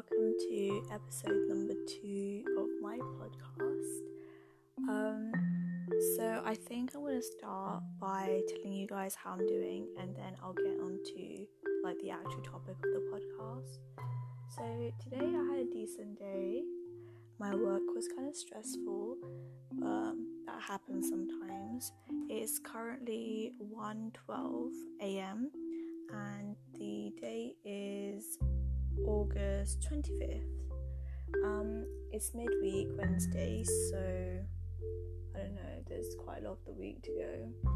welcome to episode number two of my podcast. Um, so I think I'm gonna start by telling you guys how I'm doing, and then I'll get on to like the actual topic of the podcast. So today I had a decent day. My work was kind of stressful, but that happens sometimes. It's currently 1:12 a.m. and the day is August 25th. Um, it's midweek Wednesday, so I don't know, there's quite a lot of the week to go.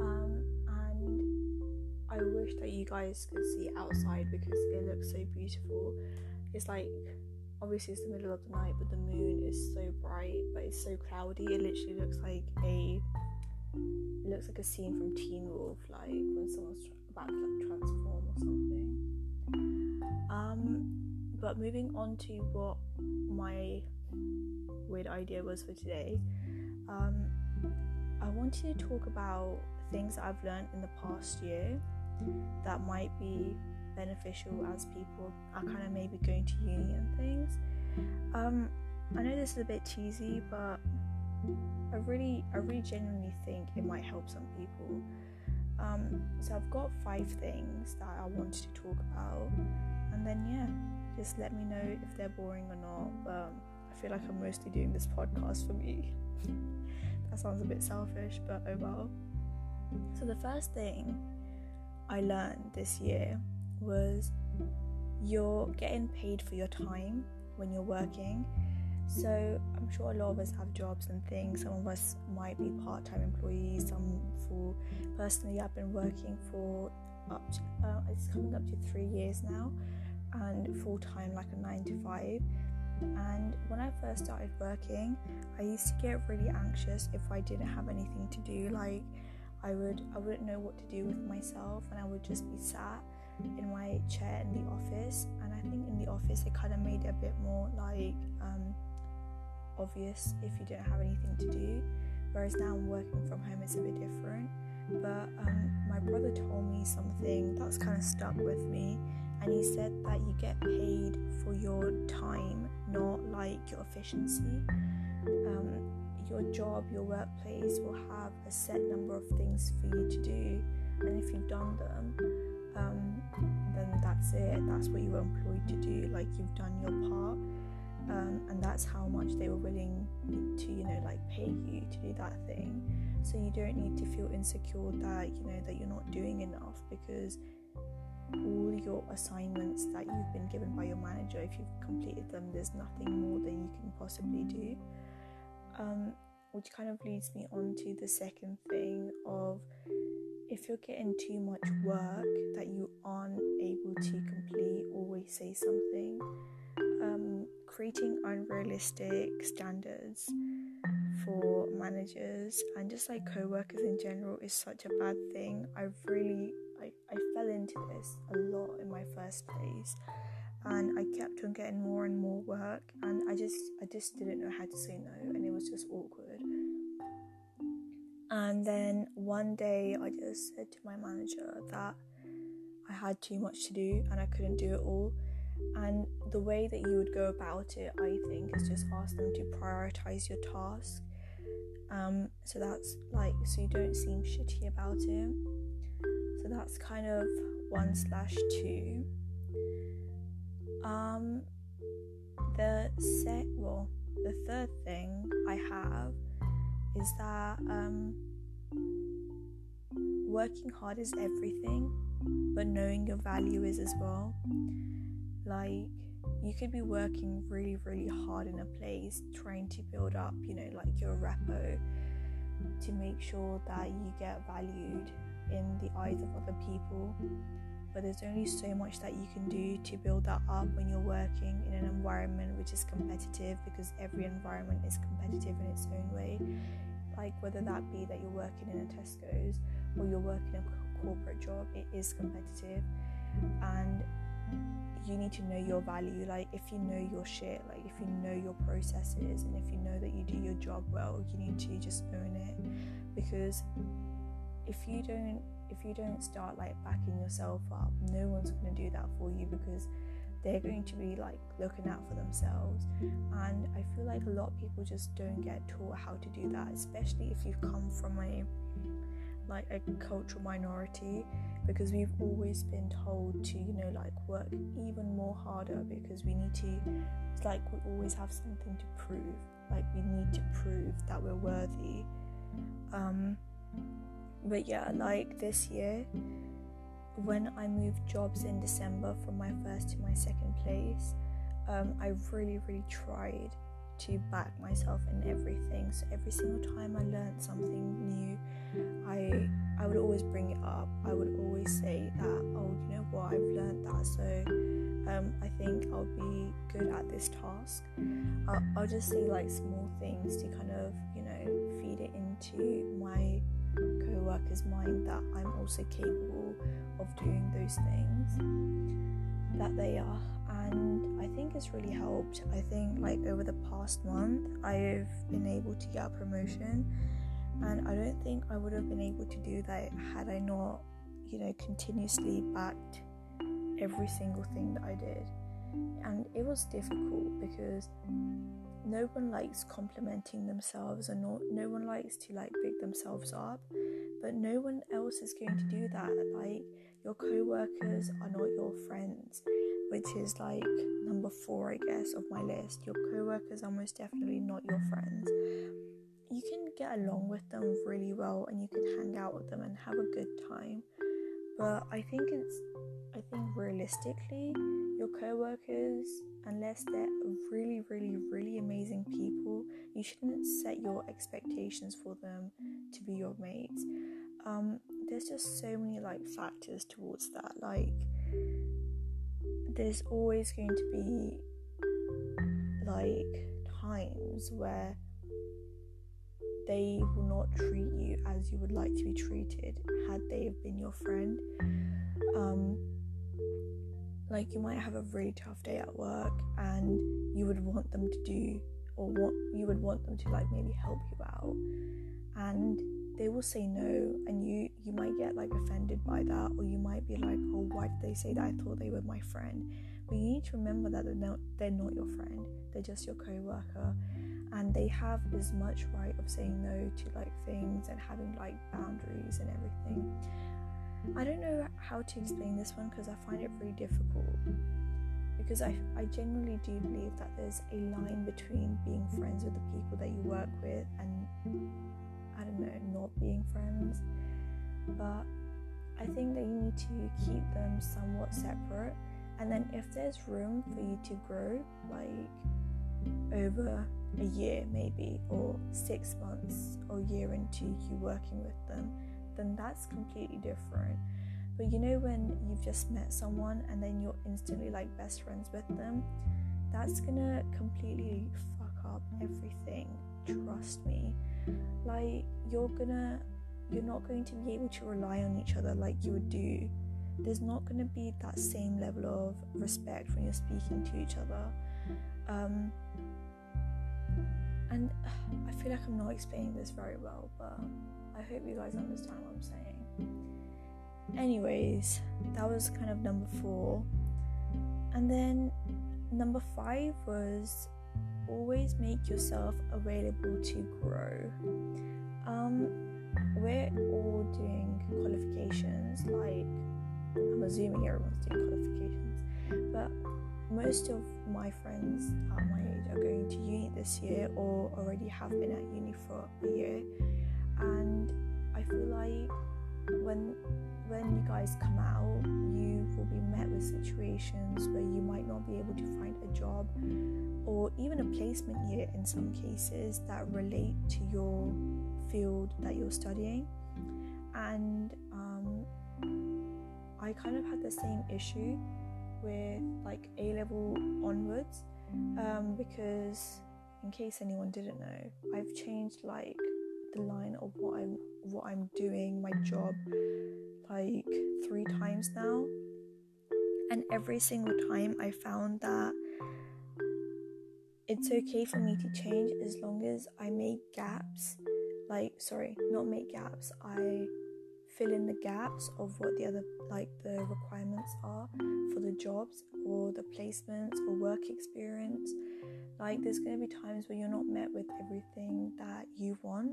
Um, and I wish that you guys could see outside because it looks so beautiful. It's like obviously it's the middle of the night, but the moon is so bright, but it's so cloudy. It literally looks like a looks like a scene from Teen Wolf, like when someone's about to like transform or something. Um, but moving on to what my weird idea was for today, um, I wanted to talk about things that I've learned in the past year that might be beneficial as people are kind of maybe going to uni and things. Um, I know this is a bit cheesy, but I really, I really genuinely think it might help some people. Um, so I've got five things that I wanted to talk about, and then yeah, just let me know if they're boring or not. But I feel like I'm mostly doing this podcast for me. that sounds a bit selfish, but oh well. So the first thing I learned this year was you're getting paid for your time when you're working so I'm sure a lot of us have jobs and things. Some of us might be part-time employees. Some for personally, I've been working for up to uh, it's coming up to three years now, and full time like a nine to five. And when I first started working, I used to get really anxious if I didn't have anything to do. Like I would I wouldn't know what to do with myself, and I would just be sat in my chair in the office. And I think in the office it kind of made it a bit more like um, obvious if you don't have anything to do. Whereas now I'm working from home, it's a bit different. But um, my brother told me something that's kind of stuck with me, and he said that you get paid for your time, not like your efficiency. Um, your job, your workplace will have a set number of things for you to do, and if you've done them, um, then that's it. That's what you were employed to do. Like you've done your part um, and that's how much they were willing to you know like pay you to do that thing so you don't need to feel insecure that you know that you're not doing enough because all your assignments that you've been given by your manager if you've completed them there's nothing more than you can possibly do. Um, which kind of leads me on to the second thing of if you're getting too much work that you aren't able to complete always say something um, creating unrealistic standards for managers and just like co-workers in general is such a bad thing. I really I, I fell into this a lot in my first place and i kept on getting more and more work and i just i just didn't know how to say no and it was just awkward and then one day i just said to my manager that i had too much to do and i couldn't do it all and the way that you would go about it, I think, is just ask them to prioritize your task. Um, so that's like, so you don't seem shitty about it. So that's kind of one slash two. Um, the set, well, the third thing I have is that um, working hard is everything, but knowing your value is as well. Like, you could be working really, really hard in a place trying to build up, you know, like your repo to make sure that you get valued in the eyes of other people. But there's only so much that you can do to build that up when you're working in an environment which is competitive because every environment is competitive in its own way. Like whether that be that you're working in a Tesco's or you're working a corporate job, it is competitive. And you need to know your value. Like, if you know your shit, like, if you know your processes, and if you know that you do your job well, you need to just own it. Because if you don't, if you don't start like backing yourself up, no one's gonna do that for you because they're going to be like looking out for themselves. And i feel like a lot of people just don't get taught how to do that especially if you've come from a like a cultural minority because we've always been told to you know like work even more harder because we need to it's like we always have something to prove like we need to prove that we're worthy. Um but yeah like this year when I moved jobs in December from my first to my second place, um, I really, really tried to back myself in everything. So every single time I learned something new, I I would always bring it up. I would always say that, oh, you know what, I've learned that, so um, I think I'll be good at this task. I'll, I'll just say like small things to kind of, you know, feed it into my co-worker's mind that I'm also capable of doing those things that they are and I think it's really helped. I think like over the past month I've been able to get a promotion and I don't think I would have been able to do that had I not, you know, continuously backed every single thing that I did. And it was difficult because no one likes complimenting themselves and no, one likes to like big themselves up but no one else is going to do that. Like your co-workers are not your friends which is like number four i guess of my list. Your co-workers are most definitely not your friends. You can get along with them really well and you can hang out with them and have a good time but i think it's i think realistically your co-workers unless they're really, really, really amazing people, you shouldn't set your expectations for them to be your mates. Um, there's just so many like factors towards that. Like, there's always going to be like times where they will not treat you as you would like to be treated had they have been your friend. Um, like you might have a really tough day at work and you would want them to do or what you would want them to like maybe help you out. And they will say no and you you might get like offended by that or you might be like oh why did they say that? I thought they were my friend. But you need to remember that they're not they're not your friend. They're just your co-worker. And they have as much right of saying no to like things and having like boundaries and everything I don't know how to explain this one because I find it very difficult. Because I, I genuinely do believe that there's a line between being friends with the people that you work with and, I don't know, not being friends. But I think that you need to keep them somewhat separate. And then if there's room for you to grow, like over a year maybe, or six months or year into you working with them, then that's completely different. But you know, when you've just met someone and then you're instantly like best friends with them, that's gonna completely fuck up everything. Trust me. Like, you're gonna, you're not going to be able to rely on each other like you would do. There's not gonna be that same level of respect when you're speaking to each other. Um, and uh, I feel like I'm not explaining this very well, but I hope you guys understand what I'm saying. Anyways, that was kind of number four. And then number five was always make yourself available to grow. Um, we're all doing qualifications, like I'm assuming everyone's doing qualifications, but most of my friends at my age are going to uni this year or already have been at uni for a year and I feel like when when you guys come out you will be met with situations where you might not be able to find a job or even a placement year in some cases that relate to your field that you're studying. And um, I kind of had the same issue with like A level onwards um, because in case anyone didn't know I've changed like the line of what I'm what I'm doing, my job, like three times now. And every single time I found that it's okay for me to change as long as I make gaps. Like, sorry, not make gaps. I fill in the gaps of what the other like the requirements are for the jobs or the placements or work experience like there's going to be times where you're not met with everything that you want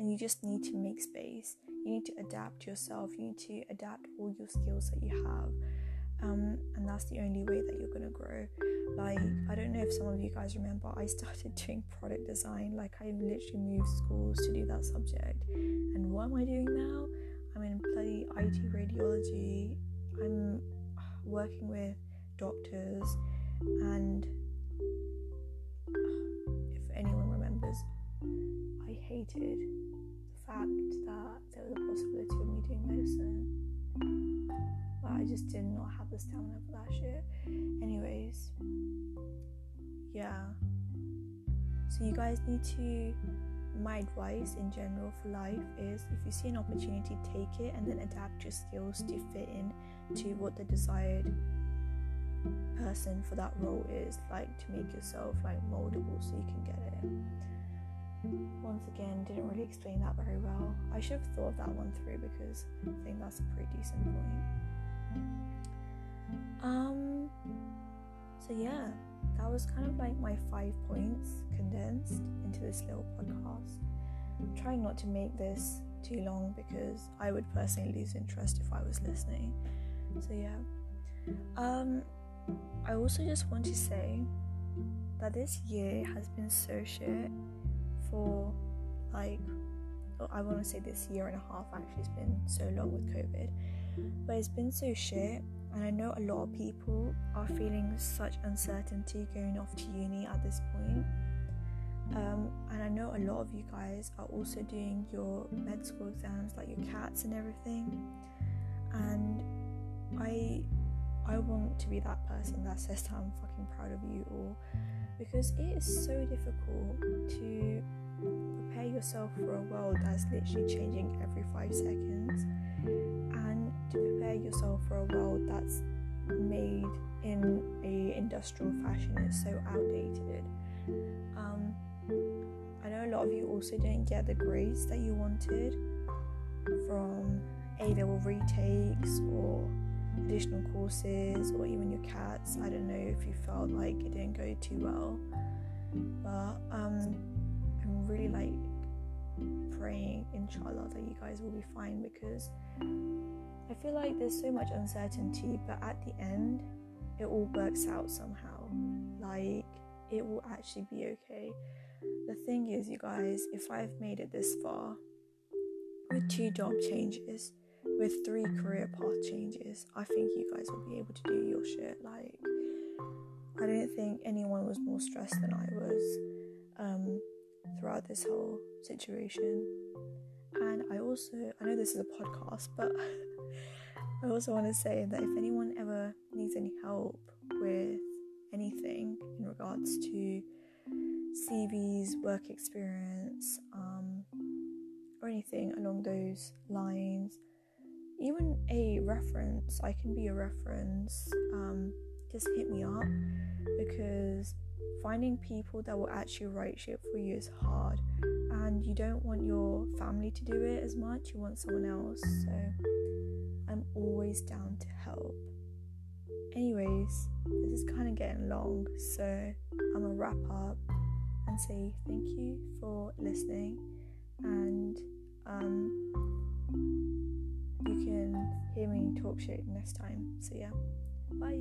and you just need to make space. You need to adapt yourself. You need to adapt all your skills that you have. Um, and that's the only way that you're to grow. Like i don't know if some of you guys remember i started doing product design. Like i literally moved schools to do that subject. And what am i doing now? I'm in bloody it radiology. I'm working with doctors so you guys need to my advice in general for life is if you see an opportunity take it and then adapt your skills to fit in to what the desired person for that role is like to make yourself like moldable so you can get it. Once again didn't really explain that very well. I should have thought of that one through because i think that's a pretty decent point. Um so yeah that was kind of like my five points condensed into this little podcast. I'm trying not to make this too long because i would personally lose interest if i was listening. So yeah. Um i also just want to say that this year has been so shit for like i want to say this year and a half actually it's been so long with covid but it's been so shit and I know a lot of people are feeling such uncertainty going off to uni at this point. Um, and I know a lot of you guys are also doing your med school exams, like your CATs and everything. And I, I want to be that person that says that I'm fucking proud of you all, because it is so difficult to prepare yourself for a world that's literally changing every five seconds to prepare yourself for a world that's made in a industrial fashion is so outdated. Um, I know a lot of you also didn't get the grades that you wanted from A level retakes or additional courses or even your CATs. I don't know if you felt like it didn't go too well, but um, I'm really like praying, inshallah, that you guys will be fine because I feel like there's so much uncertainty, but at the end, it all works out somehow. Like, it will actually be okay. The thing is, you guys, if I've made it this far with two job changes, with three career path changes, I think you guys will be able to do your shit. Like, I don't think anyone was more stressed than I was um, throughout this whole situation. And I also, I know this is a podcast, but I also want to say that if anyone ever needs any help with anything in regards to CVs, work experience, um, or anything along those lines, even a reference, I can be a reference. Um, just hit me up because finding people that will actually write shit for you is hard and you don't want your family to do it as much, you want someone else. So I'm always down to help. Anyways, this is kind of getting long, so I'm gonna wrap up and say thank you for listening, and um, you can hear me talk shit next time. So, yeah, bye.